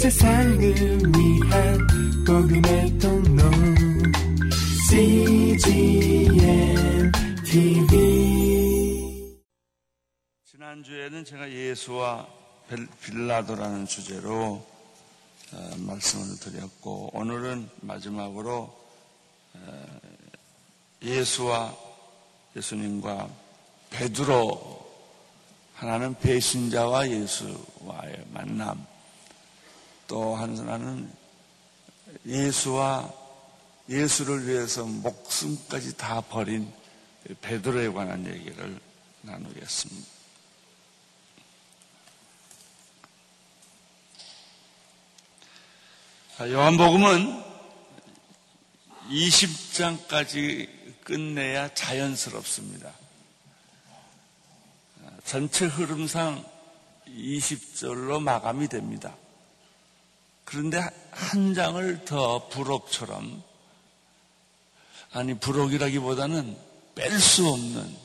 세상을 위한 복음의 통로. CGM TV 지난주에는 제가 예수와 빌라도라는 주제로 어, 말씀을 드렸고 오늘은 마지막으로 어, 예수와 예수님과 베드로 하나는 배신자와 예수와의 만남 또 하나는 예수와 예수를 위해서 목숨까지 다 버린 베드로에 관한 얘기를 나누겠습니다. 요한복음은 20장까지 끝내야 자연스럽습니다. 전체 흐름상 20절로 마감이 됩니다. 그런데 한 장을 더 부록처럼 아니 부록이라기보다는 뺄 수 없는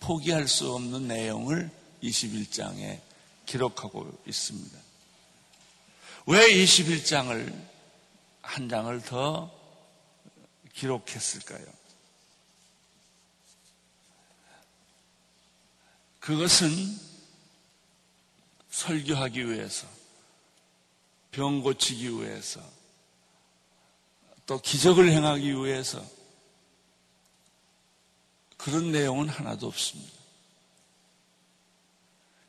포기할 수 없는 내용을 21장에 기록하고 있습니다. 왜 21장을 한 장을 더 기록했을까요? 그것은 설교하기 위해서, 병 고치기 위해서, 또 기적을 행하기 위해서 그런 내용은 하나도 없습니다.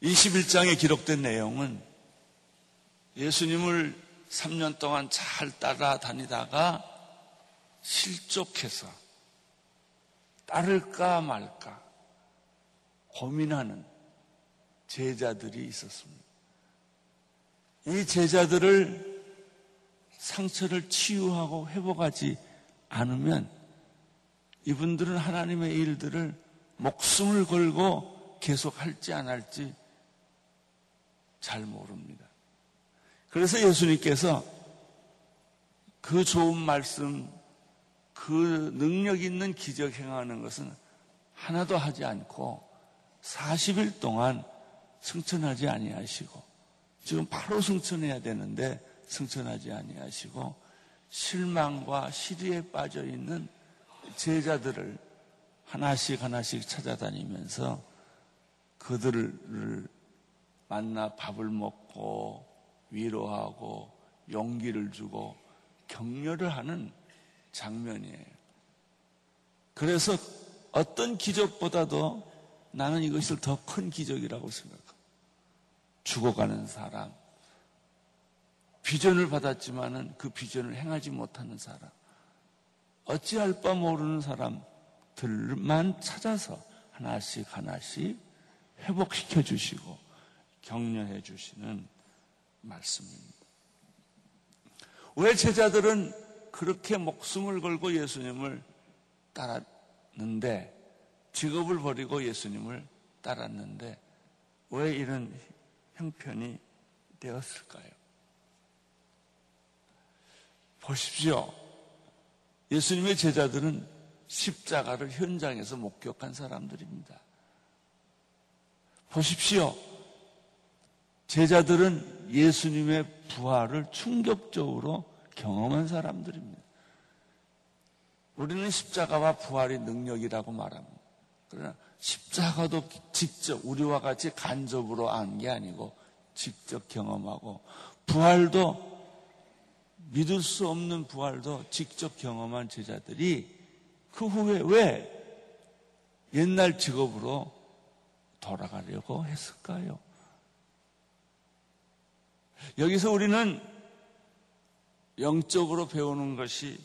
21장에 기록된 내용은 예수님을 3년 동안 잘 따라다니다가 실족해서 따를까 말까 고민하는 제자들이 있었습니다. 이 제자들을 상처를 치유하고 회복하지 않으면 이분들은 하나님의 일들을 목숨을 걸고 계속 할지 안 할지 잘 모릅니다. 그래서 예수님께서 그 좋은 말씀, 그 능력 있는 기적 행하는 것은 하나도 하지 않고 40일 동안 승천하지 아니하시고 지금 바로 승천해야 되는데 승천하지 아니하시고 실망과 시리에 빠져 있는 제자들을 하나씩 하나씩 찾아다니면서 그들을 만나 밥을 먹고 위로하고 용기를 주고 격려를 하는 장면이에요. 그래서 어떤 기적보다도 나는 이것을 더 큰 기적이라고 생각합니다. 죽어가는 사람, 비전을 받았지만은 그 비전을 행하지 못하는 사람, 어찌할 바 모르는 사람들만 찾아서 하나씩 하나씩 회복시켜 주시고 격려해 주시는 말씀입니다. 왜 제자들은 그렇게 목숨을 걸고 예수님을 따랐는데 직업을 버리고 예수님을 따랐는데 왜 이런 형편이 되었을까요? 보십시오. 예수님의 제자들은 십자가를 현장에서 목격한 사람들입니다. 보십시오. 제자들은 예수님의 부활을 충격적으로 경험한 사람들입니다. 우리는 십자가와 부활의 능력이라고 말합니다. 그러나 십자가도 직접 우리와 같이 간접으로 안 게 아니고 직접 경험하고 부활도 믿을 수 없는 부활도 직접 경험한 제자들이 그 후에 왜 옛날 직업으로 돌아가려고 했을까요? 여기서 우리는 영적으로 배우는 것이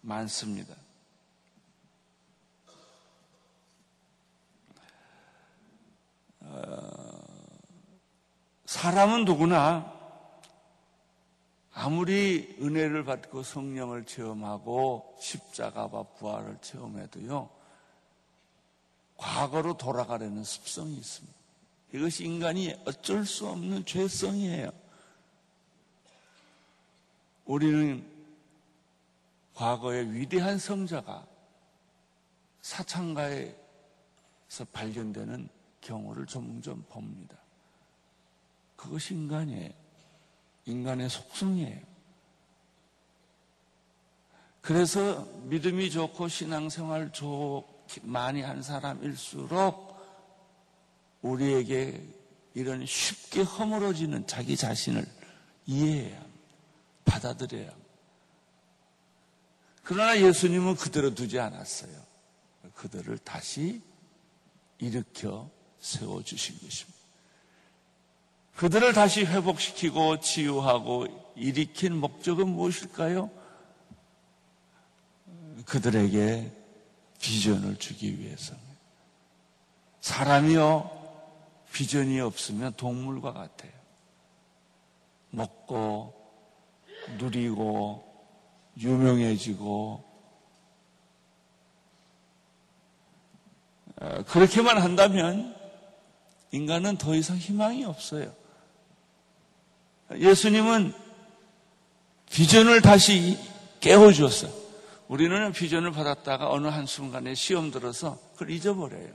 많습니다. 사람은 누구나 아무리 은혜를 받고 성령을 체험하고 십자가와 부활을 체험해도요, 과거로 돌아가려는 습성이 있습니다. 이것이 인간이 어쩔 수 없는 죄성이에요. 우리는 과거의 위대한 성자가 사창가에서 발견되는 경우를 점점 봅니다. 그것이 인간이에요. 인간의 속성이에요. 그래서 믿음이 좋고 신앙생활 좋 많이 한 사람일수록 우리에게 이런 쉽게 허물어지는 자기 자신을 이해해야 합니다. 받아들여야 합니다. 그러나 예수님은 그대로 두지 않았어요. 그들을 다시 일으켜 세워주신 것입니다. 그들을 다시 회복시키고 치유하고 일으킨 목적은 무엇일까요? 그들에게 비전을 주기 위해서입니다. 사람이요, 비전이 없으면 동물과 같아요. 먹고, 누리고, 유명해지고, 어, 그렇게만 한다면 인간은 더 이상 희망이 없어요. 예수님은 비전을 다시 깨워주었어요. 우리는 비전을 받았다가 어느 한순간에 시험 들어서 그걸 잊어버려요.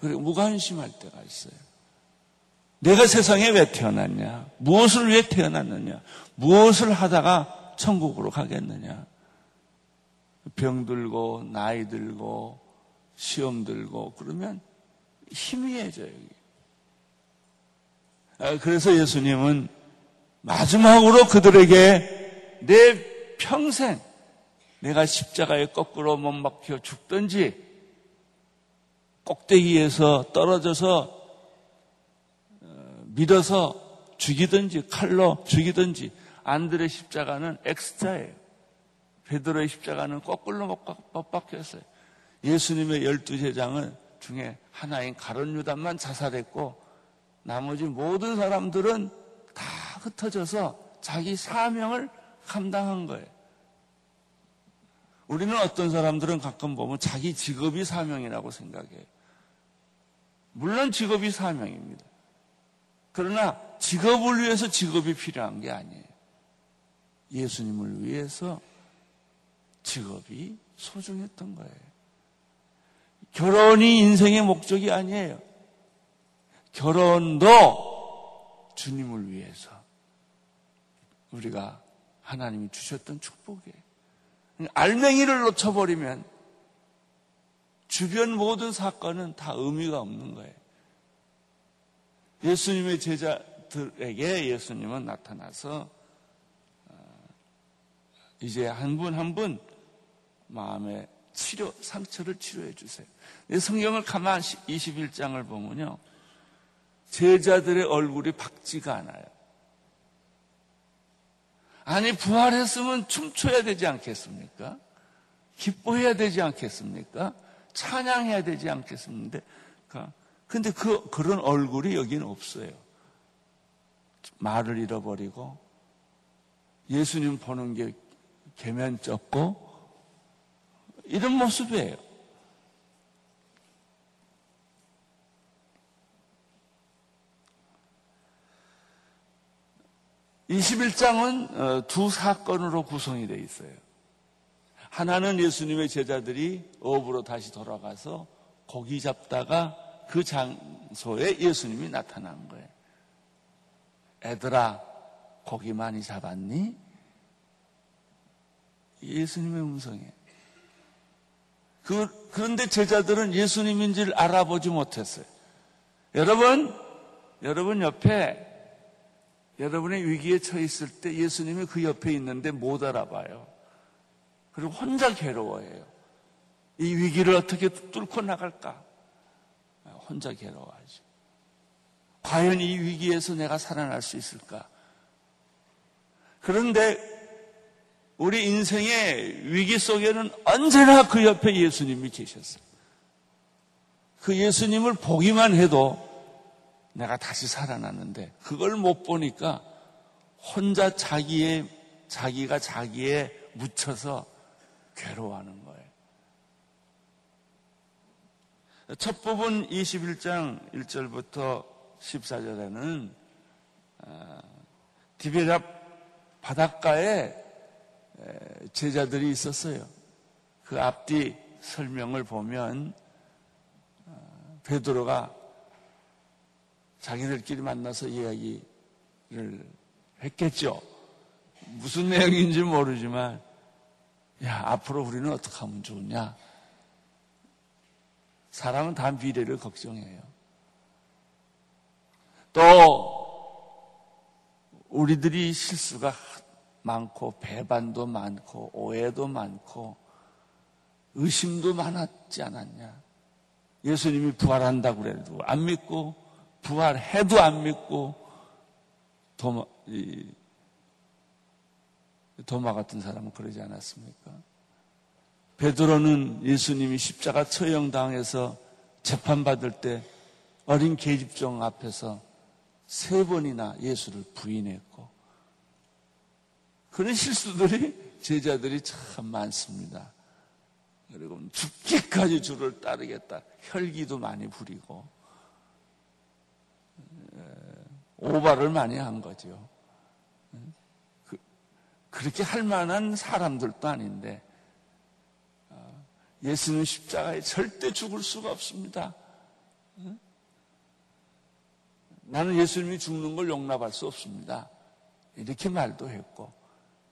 그리고 무관심할 때가 있어요. 내가 세상에 왜 태어났냐? 무엇을 왜 태어났느냐? 무엇을 하다가 천국으로 가겠느냐? 병 들고, 나이 들고, 시험 들고, 그러면 희미해져요. 아, 그래서 예수님은 마지막으로 그들에게 내 평생 내가 십자가에 거꾸로 못 박혀 죽든지 꼭대기에서 떨어져서 어, 밀어서 죽이든지 칼로 죽이든지 안드레 십자가는 X자예요. 베드로의 십자가는 거꾸로 못 박혔어요. 예수님의 열두 제장은 중에 하나인 가론 유단만 자살했고 나머지 모든 사람들은 다 흩어져서 자기 사명을 감당한 거예요. 우리는 어떤 사람들은 가끔 보면 자기 직업이 사명이라고 생각해요. 물론 직업이 사명입니다. 그러나 직업을 위해서 직업이 필요한 게 아니에요. 예수님을 위해서 직업이 소중했던 거예요. 결혼이 인생의 목적이 아니에요. 결혼도 주님을 위해서 우리가 하나님이 주셨던 축복이에요. 알맹이를 놓쳐버리면 주변 모든 사건은 다 의미가 없는 거예요. 예수님의 제자들에게 예수님은 나타나서 어, 이제 한 분 한분 마음의 치료, 상처를 치료해 주세요. 성경을 가만 21장을 보면요. 제자들의 얼굴이 밝지가 않아요. 아니, 부활했으면 춤춰야 되지 않겠습니까? 기뻐해야 되지 않겠습니까? 찬양해야 되지 않겠습니까? 근데 그, 그런 얼굴이 여기는 없어요. 말을 잃어버리고, 예수님 보는 게 개면쩍고, 이런 모습이에요. (21장은) 어, 두 사건으로 구성이 되어 있어요. 하나는 예수님의 제자들이 어부로 다시 돌아가서 고기 잡다가 그 장소에 예수님이 나타난 거예요. 애들아, 고기 많이 잡았니? 예수님의 음성이에요. 그, 그런데 제자들은 예수님인지를 알아보지 못했어요. 여러분, 여러분 옆에 여러분의 위기에 처해 있을 때 예수님이 그 옆에 있는데 못 알아봐요. 그리고 혼자 괴로워해요. 이 위기를 어떻게 뚫고 나갈까? 혼자 괴로워하죠. 과연 이 위기에서 내가 살아날 수 있을까? 그런데 우리 인생의 위기 속에는 언제나 그 옆에 예수님이 계셨어요. 그 예수님을 보기만 해도 내가 다시 살아났는데 그걸 못 보니까 혼자 자기의 자기가 자기에 묻혀서 괴로워하는 거예요. 첫 부분 21장 1절부터 14절에는 디베라 바닷가에 제자들이 있었어요. 그 앞뒤 설명을 보면 어, 베드로가 자기들끼리 만나서 이야기를 했겠죠. 무슨 내용인지 모르지만, 야, 앞으로 우리는 어떻게 하면 좋냐? 사람은 다 미래를 걱정해요. 또, 우리들이 실수가 많고, 배반도 많고, 오해도 많고, 의심도 많았지 않았냐? 예수님이 부활한다고 그래도 안 믿고, 부활해도 안 믿고, 도마, 이, 도마 같은 사람은 그러지 않았습니까? 베드로는 예수님이 십자가 처형당해서 재판받을 때 어린 계집종 앞에서 세 번이나 예수를 부인했고 그런 실수들이 제자들이 참 많습니다. 그리고 죽기까지 주를 따르겠다. 혈기도 많이 부리고 오바를 많이 한 거죠. 그, 그렇게 할 만한 사람들도 아닌데 어, 예수는 십자가에 절대 죽을 수가 없습니다. 나는 예수님이 죽는 걸 용납할 수 없습니다. 이렇게 말도 했고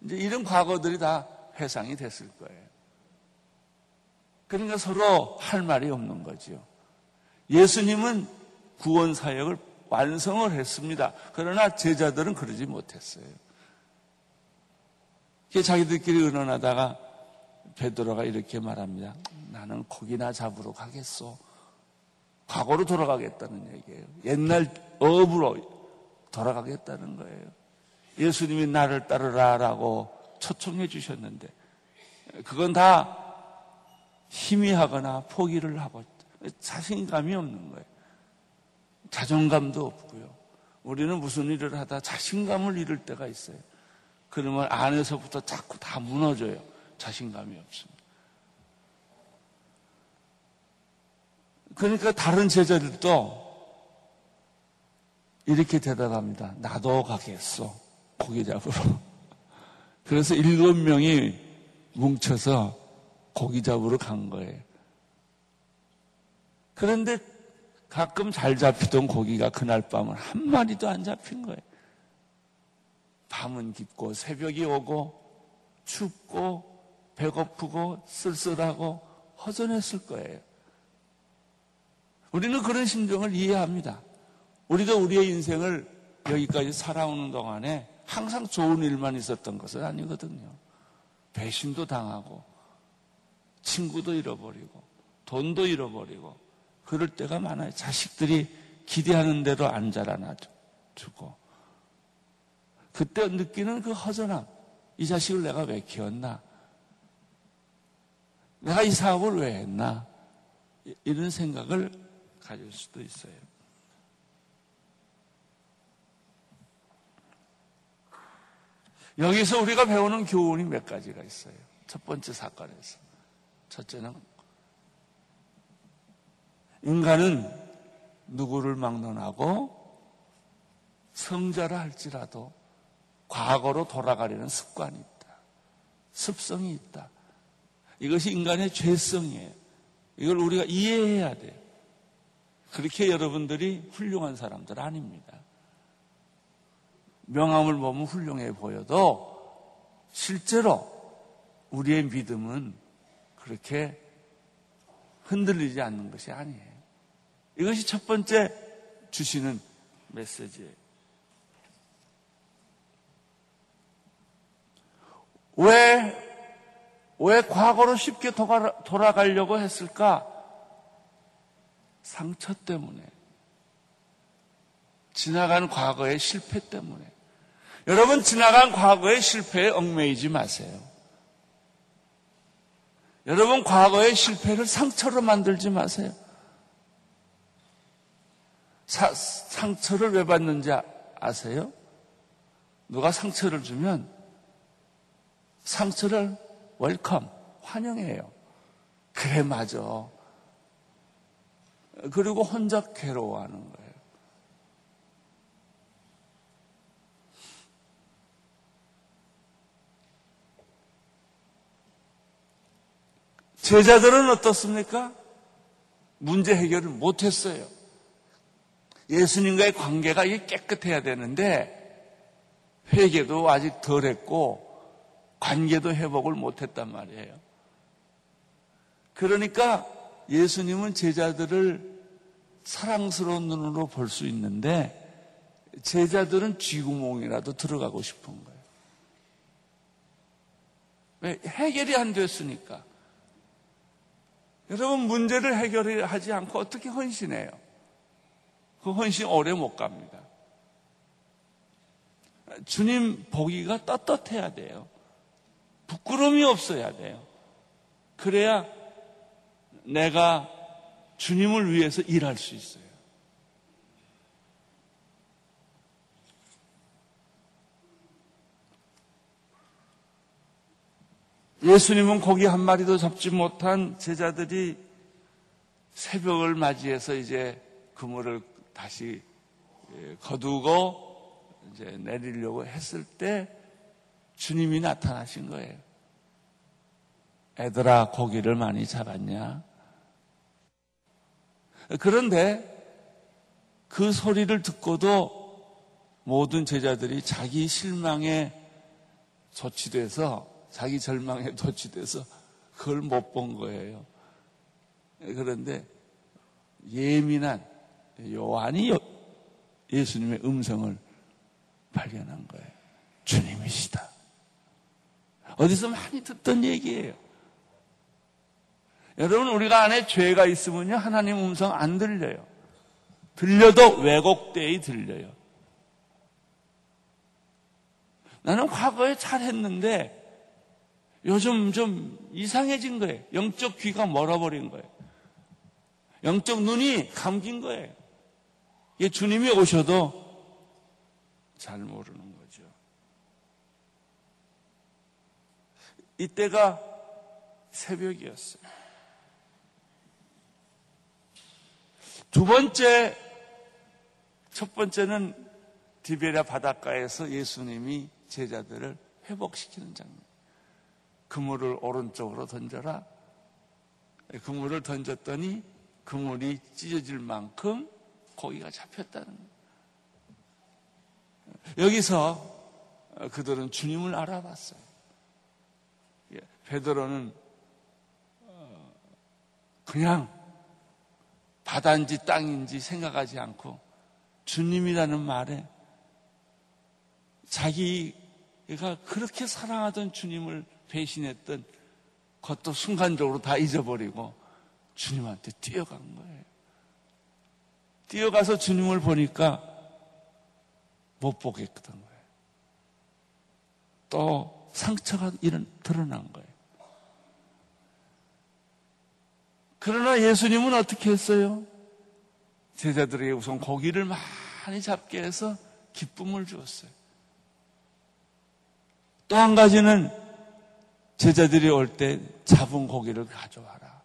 이제 이런 과거들이 다 회상이 됐을 거예요. 그러니까 서로 할 말이 없는 거죠. 예수님은 구원 사역을 완성을 했습니다. 그러나 제자들은 그러지 못했어요. 자기들끼리 의논하다가 베드로가 이렇게 말합니다. 나는 고기나 잡으러 가겠소. 과거로 돌아가겠다는 얘기예요. 옛날 업으로 돌아가겠다는 거예요. 예수님이 나를 따르라라고 초청해 주셨는데 그건 다 희미하거나 포기를 하고 자신감이 없는 거예요. 자존감도 없고요. 우리는 무슨 일을 하다 자신감을 잃을 때가 있어요. 그러면 안에서부터 자꾸 다 무너져요. 자신감이 없습니다. 그러니까 다른 제자들도 이렇게 대답합니다. 나도 가겠어. 고기 잡으러. 그래서 일곱 명이 뭉쳐서 고기 잡으러 간 거예요. 그런데 가끔 잘 잡히던 고기가 그날 밤은 한 마리도 안 잡힌 거예요. 밤은 깊고 새벽이 오고 춥고 배고프고 쓸쓸하고 허전했을 거예요. 우리는 그런 심정을 이해합니다. 우리가 우리의 인생을 여기까지 살아오는 동안에 항상 좋은 일만 있었던 것은 아니거든요. 배신도 당하고 친구도 잃어버리고 돈도 잃어버리고 그럴 때가 많아요. 자식들이 기대하는 대로 안 자라나 주고. 그때 느끼는 그 허전함. 이 자식을 내가 왜 키웠나? 내가 이 사업을 왜 했나? 이런 생각을 가질 수도 있어요. 여기서 우리가 배우는 교훈이 몇 가지가 있어요. 첫 번째 사건에서. 첫째는 인간은 누구를 막론하고 성자라 할지라도 과거로 돌아가려는 습관이 있다. 습성이 있다. 이것이 인간의 죄성이에요. 이걸 우리가 이해해야 돼요. 그렇게 여러분들이 훌륭한 사람들 아닙니다. 명함을 보면 훌륭해 보여도 실제로 우리의 믿음은 그렇게 흔들리지 않는 것이 아니에요. 이것이 첫 번째 주시는 메시지예요. 왜, 왜 과거로 쉽게 돌아 가려고 했을까? 상처 때문에. 지나간 과거의 실패 때문에. 여러분, 지나간 과거의 실패에 얽매이지 마세요. 여러분, 과거의 실패를 상처로 만들지 마세요. 사, 상처를 왜 받는지 아세요? 누가 상처를 주면 상처를 welcome, 환영해요. 그래, 맞아. 그리고 혼자 괴로워하는 거예요. 제자들은 어떻습니까? 문제 해결을 못했어요. 예수님과의 관계가 깨끗해야 되는데 회개도 아직 덜 했고 관계도 회복을 못 했단 말이에요. 그러니까 예수님은 제자들을 사랑스러운 눈으로 볼 수 있는데 제자들은 쥐구멍이라도 들어가고 싶은 거예요. 왜? 해결이 안 됐으니까. 여러분 문제를 해결하지 않고 어떻게 헌신해요? 그 헌신 오래 못 갑니다. 주님 보기가 떳떳해야 돼요. 부끄러움이 없어야 돼요. 그래야 내가 주님을 위해서 일할 수 있어요. 예수님은 고기 한 마리도 잡지 못한 제자들이 새벽을 맞이해서 이제 그물을 다시 예, 거두고 이제 내리려고 했을 때 주님이 나타나신 거예요. 애들아, 고기를 많이 잡았냐? 그런데 그 소리를 듣고도 모든 제자들이 자기 실망에 조치돼서 자기 절망에 도취돼서 그걸 못 본 거예요. 그런데 예민한 요한이 예수님의 음성을 발견한 거예요. 주님이시다. 어디서 많이 듣던 얘기예요. 여러분, 우리가 안에 죄가 있으면요, 하나님 음성 안 들려요. 들려도 왜곡되이 들려요. 나는 과거에 잘했는데, 요즘 좀 이상해진 거예요. 영적 귀가 멀어버린 거예요. 영적 눈이 감긴 거예요. 이게 주님이 오셔도 잘 모르는 거죠. 이때가 새벽이었어요. 두 번째, 첫 번째는 디베랴 바닷가에서 예수님이 제자들을 회복시키는 장면. 그물을 오른쪽으로 던져라. 그물을 던졌더니 그물이 찢어질 만큼 고기가 잡혔다는 거예요. 여기서 그들은 주님을 알아봤어요. 예, 베드로는 어, 그냥 바다인지 땅인지 생각하지 않고 주님이라는 말에 자기가 그렇게 사랑하던 주님을 배신했던 것도 순간적으로 다 잊어버리고 주님한테 뛰어간 거예요. 뛰어가서 주님을 보니까 못 보겠던 거예요. 또 상처가 이런 드러난 거예요. 그러나 예수님은 어떻게 했어요? 제자들에게 우선 고기를 많이 잡게 해서 기쁨을 주었어요. 또 한 가지는 제자들이 올 때 잡은 고기를 가져와라.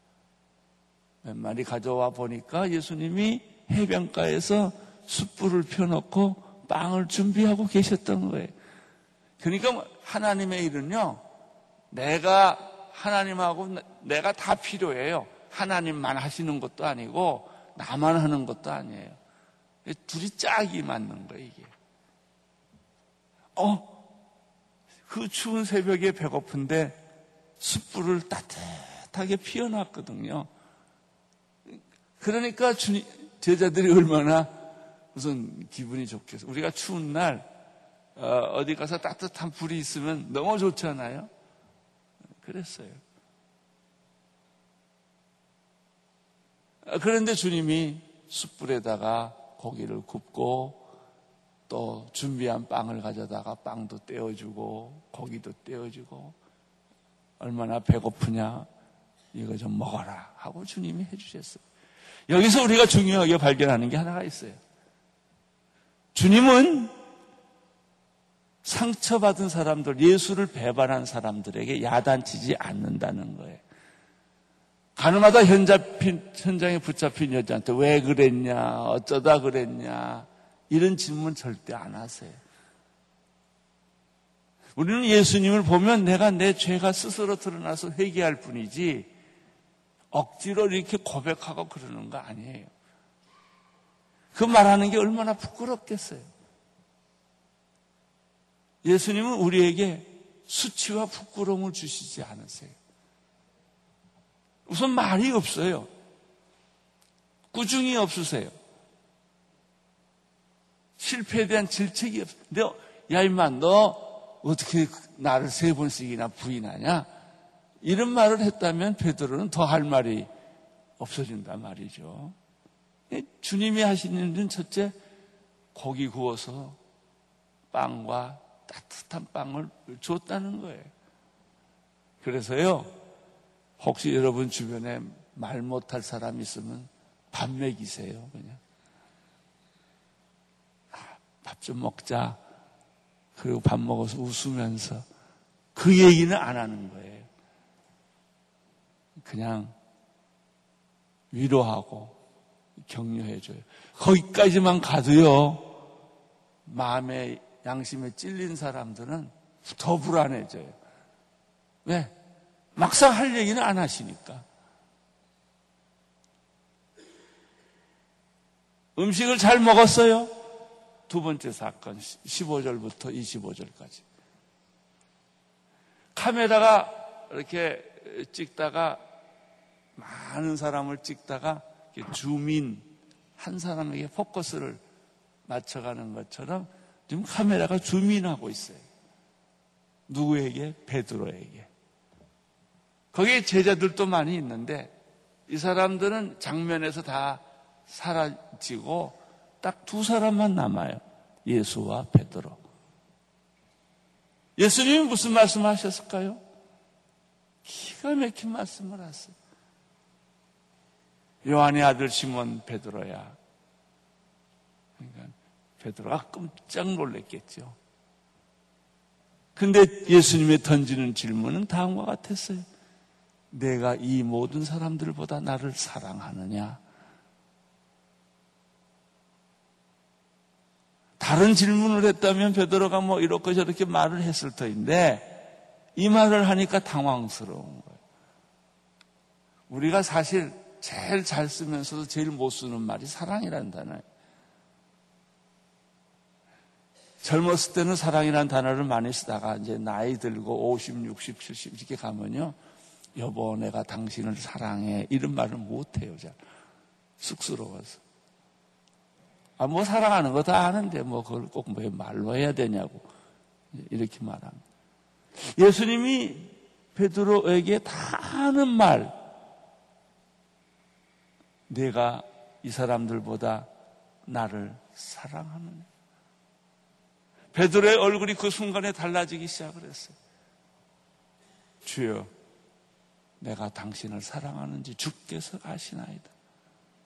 몇 마리 가져와 보니까 예수님이 해변가에서 숯불을 펴놓고 빵을 준비하고 계셨던 거예요. 그러니까 하나님의 일은요, 내가 하나님하고 내가 다 필요해요. 하나님만 하시는 것도 아니고 나만 하는 것도 아니에요. 둘이 짝이 맞는 거예요, 이게. 어, 그 추운 새벽에 배고픈데 숯불을 따뜻하게 피워놨거든요. 그러니까 주님, 제자들이 얼마나 우선 기분이 좋겠어. 우리가 추운 날, 어, 디 가서 따뜻한 불이 있으면 너무 좋잖아요. 그랬어요. 그런데 주님이 숯불에다가 고기를 굽고 또 준비한 빵을 가져다가 빵도 떼어주고 고기도 떼어주고 얼마나 배고프냐? 이거 좀 먹어라. 하고 주님이 해주셨어요. 여기서 우리가 중요하게 발견하는 게 하나가 있어요. 주님은 상처받은 사람들, 예수를 배반한 사람들에게 야단치지 않는다는 거예요. 가늠하다 현장에 붙잡힌 여자한테 왜 그랬냐, 어쩌다 그랬냐, 이런 질문 절대 안 하세요. 우리는 예수님을 보면 내가 내 죄가 스스로 드러나서 회개할 뿐이지 억지로 이렇게 고백하고 그러는 거 아니에요. 그 말하는 게 얼마나 부끄럽겠어요. 예수님은 우리에게 수치와 부끄러움을 주시지 않으세요. 우선 말이 없어요. 꾸중이 없으세요. 실패에 대한 질책이 없어요. 야 임마 너 어떻게 나를 세 번씩이나 부인하냐? 이런 말을 했다면 베드로는 더 할 말이 없어진단 말이죠. 주님이 하시는 일은 첫째 고기 구워서 빵과 따뜻한 빵을 줬다는 거예요. 그래서요, 혹시 여러분 주변에 말 못할 사람 있으면 밥 먹이세요, 그냥. 아, 밥 좀 먹자. 그리고 밥 먹어서 웃으면서 그 얘기는 안 하는 거예요. 그냥 위로하고 격려해줘요. 거기까지만 가도요, 마음에, 양심에 찔린 사람들은 더 불안해져요. 왜? 막상 할 얘기는 안 하시니까. 음식을 잘 먹었어요? 두 번째 사건, 15절부터 25절까지. 카메라가 이렇게 찍다가 많은 사람을 찍다가 주민 한 사람에게 포커스를 맞춰가는 것처럼 지금 카메라가 주민하고 있어요. 누구에게? 베드로에게. 거기에 제자들도 많이 있는데 이 사람들은 장면에서 다 사라지고 딱 두 사람만 남아요. 예수와 베드로. 예수님이 무슨 말씀 하셨을까요? 기가 막힌 말씀을 하세요. 요한의 아들 시몬 베드로야. 그러니까 베드로가 깜짝 놀랐겠죠. 근데 예수님이 던지는 질문은 다음과 같았어요. 내가 이 모든 사람들보다 나를 사랑하느냐? 다른 질문을 했다면 베드로가 뭐 이렇게 저렇게 말을 했을 터인데 이 말을 하니까 당황스러운 거예요. 우리가 사실 제일 잘 쓰면서도 제일 못 쓰는 말이 사랑이라는 단어예요. 젊었을 때는 사랑이라는 단어를 많이 쓰다가 이제 나이 들고 50, 60, 70 이렇게 가면요. 여보, 내가 당신을 사랑해. 이런 말을 못 해요, 잘. 쑥스러워서. 아, 뭐 사랑하는 거 다 아는데 뭐 그걸 꼭 뭐 말로 해야 되냐고. 이렇게 말합니다. 예수님이 베드로에게 다 하는 말. 내가 이 사람들보다 나를 사랑하느냐. 베드로의 얼굴이 그 순간에 달라지기 시작을 했어요. 주여, 내가 당신을 사랑하는지 주께서 아시나이다.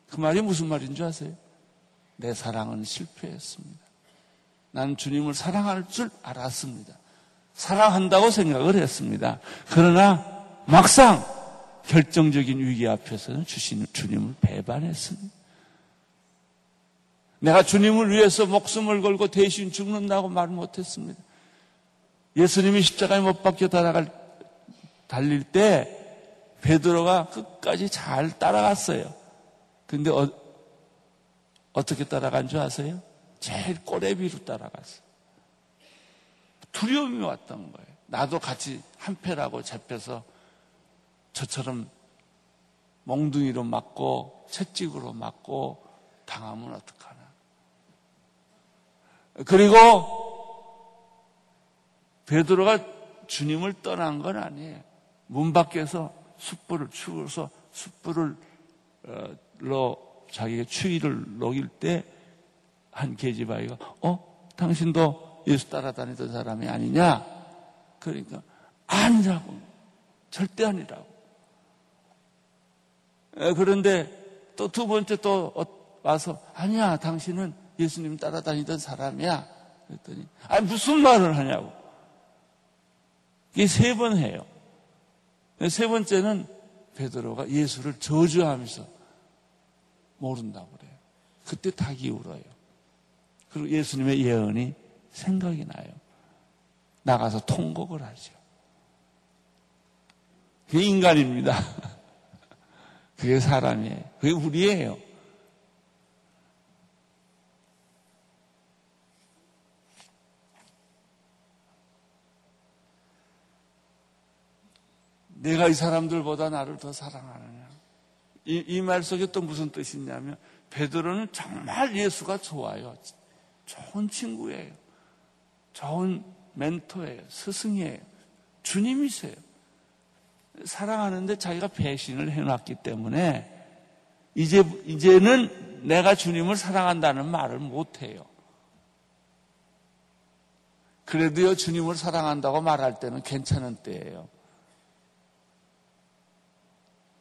그 말이 무슨 말인 줄 아세요? 내 사랑은 실패했습니다. 나는 주님을 사랑할 줄 알았습니다. 사랑한다고 생각을 했습니다. 그러나 막상 결정적인 위기 앞에서는 주신 주님을 배반했습니다. 내가 주님을 위해서 목숨을 걸고 대신 죽는다고 말 못했습니다. 예수님이 십자가에 못 박혀 달아갈 달릴 때 베드로가 끝까지 잘 따라갔어요. 근데 어, 어떻게 따라간 줄 아세요? 제일 꼬레비로 따라갔어요. 두려움이 왔던 거예요. 나도 같이 한패라고 잡혀서 저처럼 몽둥이로 맞고 채찍으로 맞고 당하면 어떡하나. 그리고 베드로가 주님을 떠난 건 아니에요. 문 밖에서 숯불을 추워서 숯불을 로 자기가 추위를 녹일 때 한 계집아이가 어 당신도 예수 따라다니던 사람이 아니냐? 그러니까 아니라고 절대 아니라고. 그런데 또 두 번째 또 어, 와서 아니야 당신은 예수님 따라다니던 사람이야. 그랬더니 아니 무슨 말을 하냐고. 이게 세 번 해요. 세 번째는 베드로가 예수를 저주하면서 모른다고 그래요. 그때 닭이 울어요. 그리고 예수님의 예언이 생각이 나요. 나가서 통곡을 하죠. 그게 인간입니다. 그게 사람이에요. 그게 우리예요. 내가 이 사람들보다 나를 더 사랑하는 이, 이말 속에 또 무슨 뜻이 있냐면 베드로는 정말 예수가 좋아요. 좋은 친구예요. 좋은 멘토예요. 스승이에요. 주님이세요. 사랑하는데 자기가 배신을 해놨기 때문에 이제, 이제는 내가 주님을 사랑한다는 말을 못해요. 그래도요, 주님을 사랑한다고 말할 때는 괜찮은 때예요.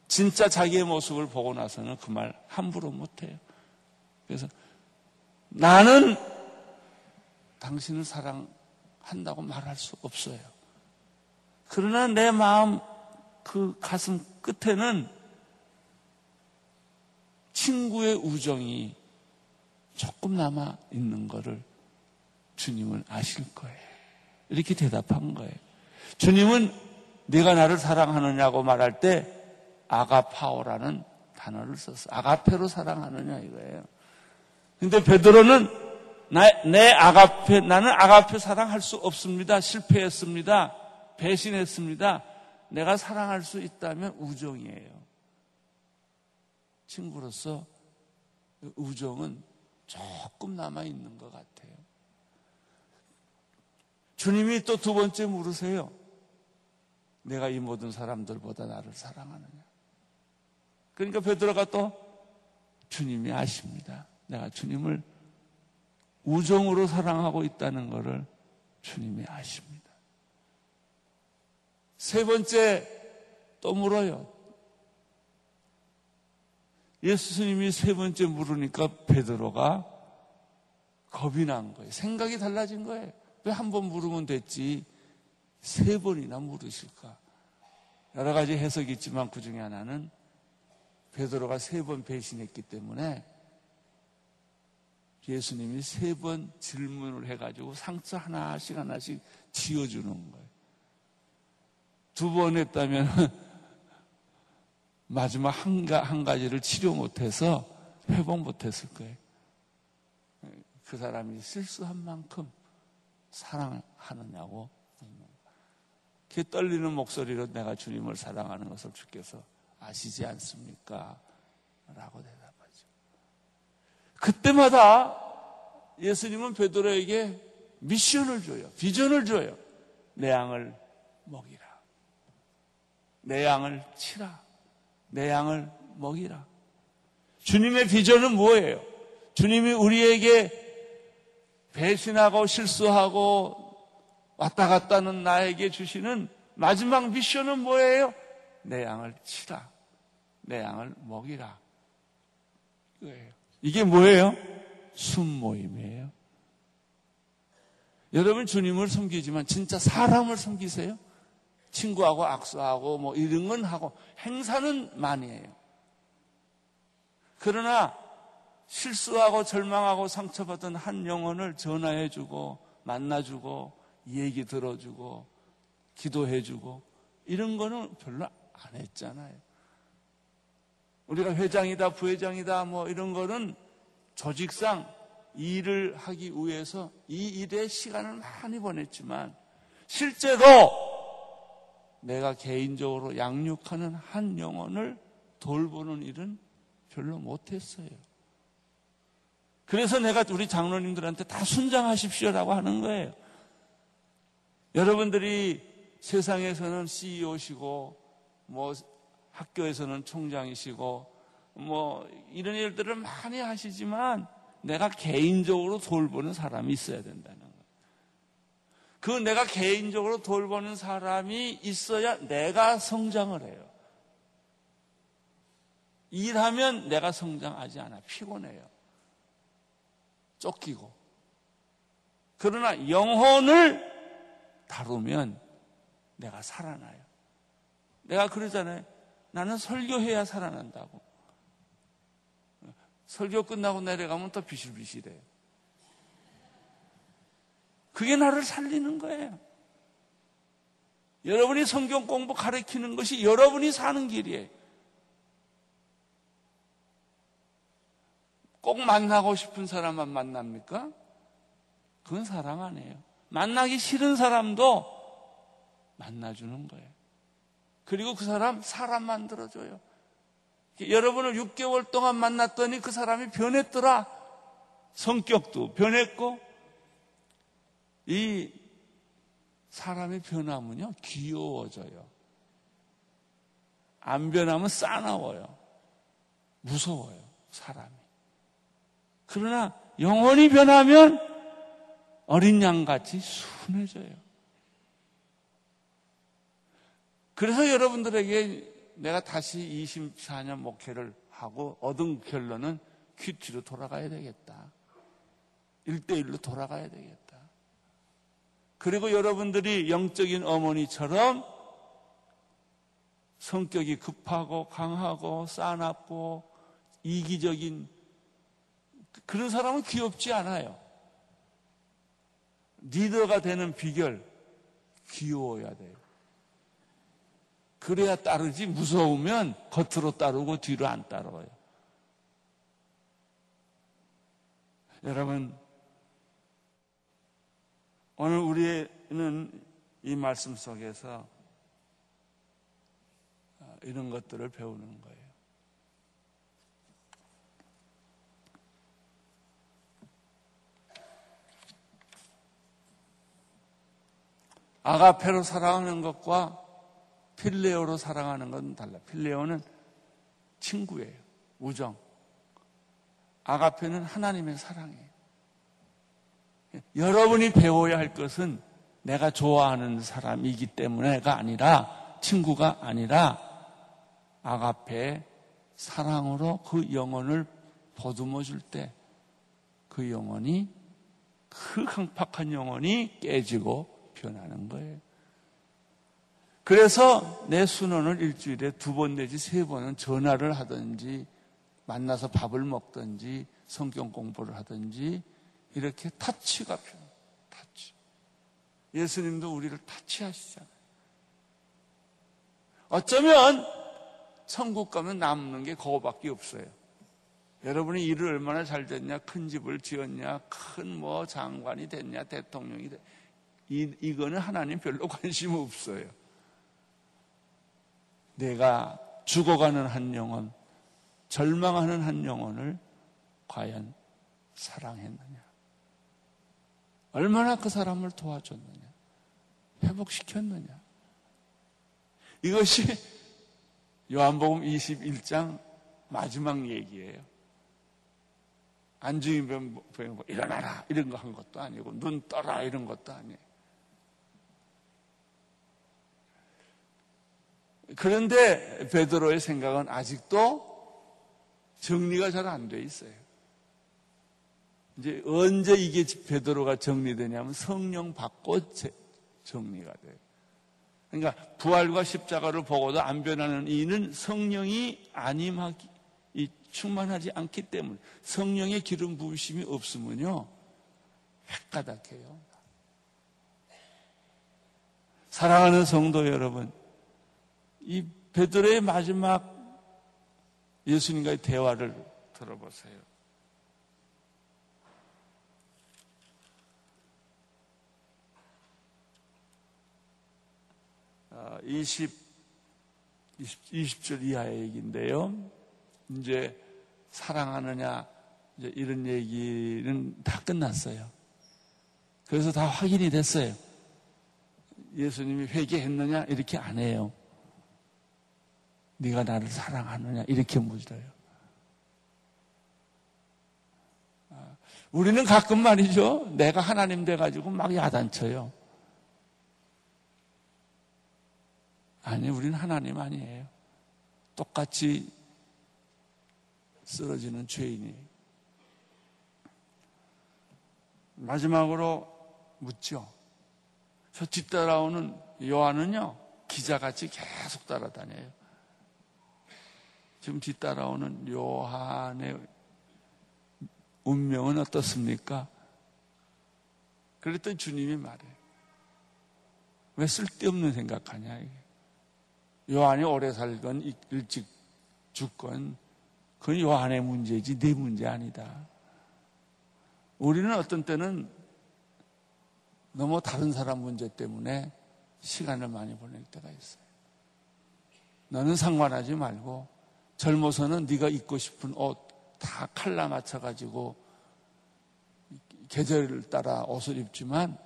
진짜 자기의 모습을 보고 나서는 그 말 함부로 못해요. 그래서 나는 당신을 사랑한다고 말할 수 없어요. 그러나 내 마음 그 가슴 끝에는 친구의 우정이 조금 남아 있는 것을 주님은 아실 거예요. 이렇게 대답한 거예요. 주님은 네가 나를 사랑하느냐고 말할 때 아가파오라는 단어를 썼어. 아가페로 사랑하느냐 이거예요. 근데 베드로는 나, 내 아가페 나는 아가페 사랑할 수 없습니다. 실패했습니다. 배신했습니다. 내가 사랑할 수 있다면 우정이에요. 친구로서 우정은 조금 남아 있는 것 같아요. 주님이 또 두 번째 물으세요. 내가 이 모든 사람들보다 나를 사랑하느냐? 그러니까 베드로가 또 주님이 아십니다. 내가 주님을 우정으로 사랑하고 있다는 것을 주님이 아십니다. 세 번째 또 물어요. 예수님이 세 번째 물으니까 베드로가 겁이 난 거예요. 생각이 달라진 거예요. 왜 한 번 물으면 됐지 세 번이나 물으실까? 여러 가지 해석이 있지만 그 중에 하나는 베드로가 세 번 배신했기 때문에 예수님이 세 번 질문을 해가지고 상처 하나씩 하나씩 지어주는 거예요. 두 번 했다면 마지막 한, 가, 한 가지를 치료 못해서 회복 못했을 거예요. 그 사람이 실수한 만큼 사랑하느냐고. 그 떨리는 목소리로 내가 주님을 사랑하는 것을 주께서 아시지 않습니까? 라고 대답하죠. 그때마다 예수님은 베드로에게 미션을 줘요. 비전을 줘요. 내 양을 먹이라. 내 양을 치라. 내 양을 먹이라. 주님의 비전은 뭐예요? 주님이 우리에게 배신하고 실수하고 왔다 갔다 하는 나에게 주시는 마지막 미션은 뭐예요? 내 양을 치라. 내 양을 먹이라. 이거예요. 이게 뭐예요? 순모임이에요. 여러분 주님을 섬기지만 진짜 사람을 섬기세요? 친구하고 악수하고 뭐 이런 건 하고 행사는 많이 해요. 그러나 실수하고 절망하고 상처받은 한 영혼을 전화해주고 만나주고 얘기 들어주고 기도해주고 이런 거는 별로 안 했잖아요. 우리가 회장이다, 부회장이다, 뭐 이런 거는 조직상 일을 하기 위해서 이 일에 시간을 많이 보냈지만 실제로 내가 개인적으로 양육하는 한 영혼을 돌보는 일은 별로 못했어요. 그래서 내가 우리 장로님들한테 다 순장하십시오라고 하는 거예요. 여러분들이 세상에서는 CEO시고 뭐 학교에서는 총장이시고 뭐 이런 일들을 많이 하시지만 내가 개인적으로 돌보는 사람이 있어야 된다는 거예요. 그 내가 개인적으로 돌보는 사람이 있어야 내가 성장을 해요. 일하면 내가 성장하지 않아. 피곤해요. 쫓기고. 그러나 영혼을 다루면 내가 살아나요. 내가 그러잖아요. 나는 설교해야 살아난다고. 설교 끝나고 내려가면 또 비실비실해요. 그게 나를 살리는 거예요. 여러분이 성경 공부 가르치는 것이 여러분이 사는 길이에요. 꼭 만나고 싶은 사람만 만납니까? 그건 사랑 아니에요. 만나기 싫은 사람도 만나주는 거예요. 그리고 그 사람 사람 만들어줘요. 여러분을 6개월 동안 만났더니 그 사람이 변했더라. 성격도 변했고, 이 사람이 변하면요, 귀여워져요. 안 변하면 싸나워요. 무서워요, 사람이. 그러나 영원히 변하면 어린 양같이 순해져요. 그래서 여러분들에게 내가 다시 24년 목회를 하고 얻은 결론은 큐티로 돌아가야 되겠다. 1대1로 돌아가야 되겠다. 그리고 여러분들이 영적인 어머니처럼 성격이 급하고 강하고 싸납고 이기적인 그런 사람은 귀엽지 않아요. 리더가 되는 비결 귀여워야 돼요. 그래야 따르지 무서우면 겉으로 따르고 뒤로 안 따라와요. 여러분 오늘 우리는 이 말씀 속에서 이런 것들을 배우는 거예요. 아가페로 사랑하는 것과 필레오로 사랑하는 건 달라. 필레오는 친구예요. 우정. 아가페는 하나님의 사랑이에요. 여러분이 배워야 할 것은 내가 좋아하는 사람이기 때문에가 아니라 친구가 아니라 아가페 사랑으로 그 영혼을 보듬어 줄 때 그 영혼이 그 강팍한 영혼이 깨지고 변하는 거예요. 그래서 내 순원을 일주일에 두 번 내지 세 번은 전화를 하든지 만나서 밥을 먹든지 성경 공부를 하든지 이렇게 타치가 필요 타치. 예수님도 우리를 타치하시잖아요. 어쩌면 천국 가면 남는 게 그거밖에 없어요. 여러분이 일을 얼마나 잘 됐냐, 큰 집을 지었냐, 큰 뭐 장관이 됐냐, 대통령이 됐냐. 이, 이거는 하나님 별로 관심 없어요. 내가 죽어가는 한 영혼, 절망하는 한 영혼을 과연 사랑했느냐? 얼마나 그 사람을 도와줬느냐? 회복시켰느냐? 이것이 요한복음 21장 마지막 얘기예요. 뭐 일어나라 이런 거 한 것도 아니고 눈 떠라 이런 것도 아니에요. 그런데 베드로의 생각은 아직도 정리가 잘 안 돼 있어요. 이제 언제 이게 베드로가 정리되냐면 성령 받고 정리가 돼요. 그러니까 부활과 십자가를 보고도 안 변하는 이유는 성령이 아님하기 충만하지 않기 때문에 성령의 기름 부으심이 없으면요 헷가닥해요. 사랑하는 성도 여러분, 이 베드로의 마지막 예수님과의 대화를 들어보세요. 20, 20, 20절 이하의 얘기인데요. 이제 사랑하느냐, 이제 이런 얘기는 다 끝났어요. 그래서 다 확인이 됐어요. 예수님이 회개했느냐? 이렇게 안 해요. 네가 나를 사랑하느냐 이렇게 물어요. 아, 우리는 가끔 말이죠. 내가 하나님 돼가지고 막 야단쳐요. 아니, 우리는 하나님 아니에요. 똑같이 쓰러지는 죄인이. 마지막으로 묻죠. 저 뒤따라오는 요한은요, 기자같이 계속 따라다녀요. 지금 뒤따라오는 요한의 운명은 어떻습니까? 그랬더니 주님이 말해요. 왜 쓸데없는 생각하냐, 이게. 요한이 오래 살건 일찍 죽건 그건 요한의 문제지 내 문제 아니다. 우리는 어떤 때는 너무 다른 사람 문제 때문에 시간을 많이 보낼 때가 있어요. 너는 상관하지 말고 젊어서는 네가 입고 싶은 옷 다 칼라 맞춰 가지고 계절을 따라 옷을 입지만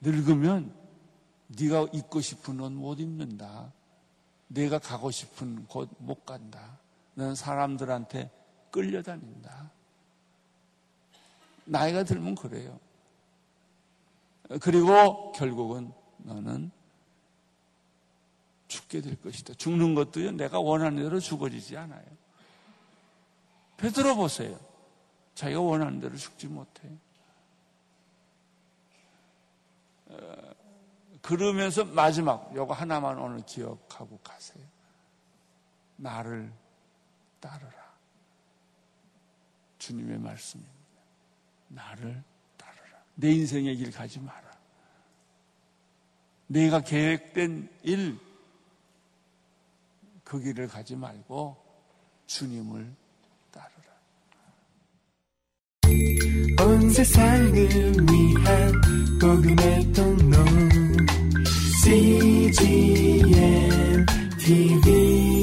늙으면 네가 입고 싶은 옷 못 입는다. 내가 가고 싶은 곳 못 간다. 너는 사람들한테 끌려다닌다. 나이가 들면 그래요. 그리고 결국은 너는 죽게 될 것이다. 죽는 것도요, 내가 원하는 대로 죽어지지 않아요. 베드로 보세요. 자기가 원하는 대로 죽지 못해. 어, 그러면서 마지막, 요거 하나만 오늘 기억하고 가세요. 나를 따르라. 주님의 말씀입니다. 나를 따르라. 내 인생의 길 가지 마라. 내가 계획된 일, 그 길을 가지 말고 주님을 따르라. 온 세상을 위한 복음의 통로 CGM TV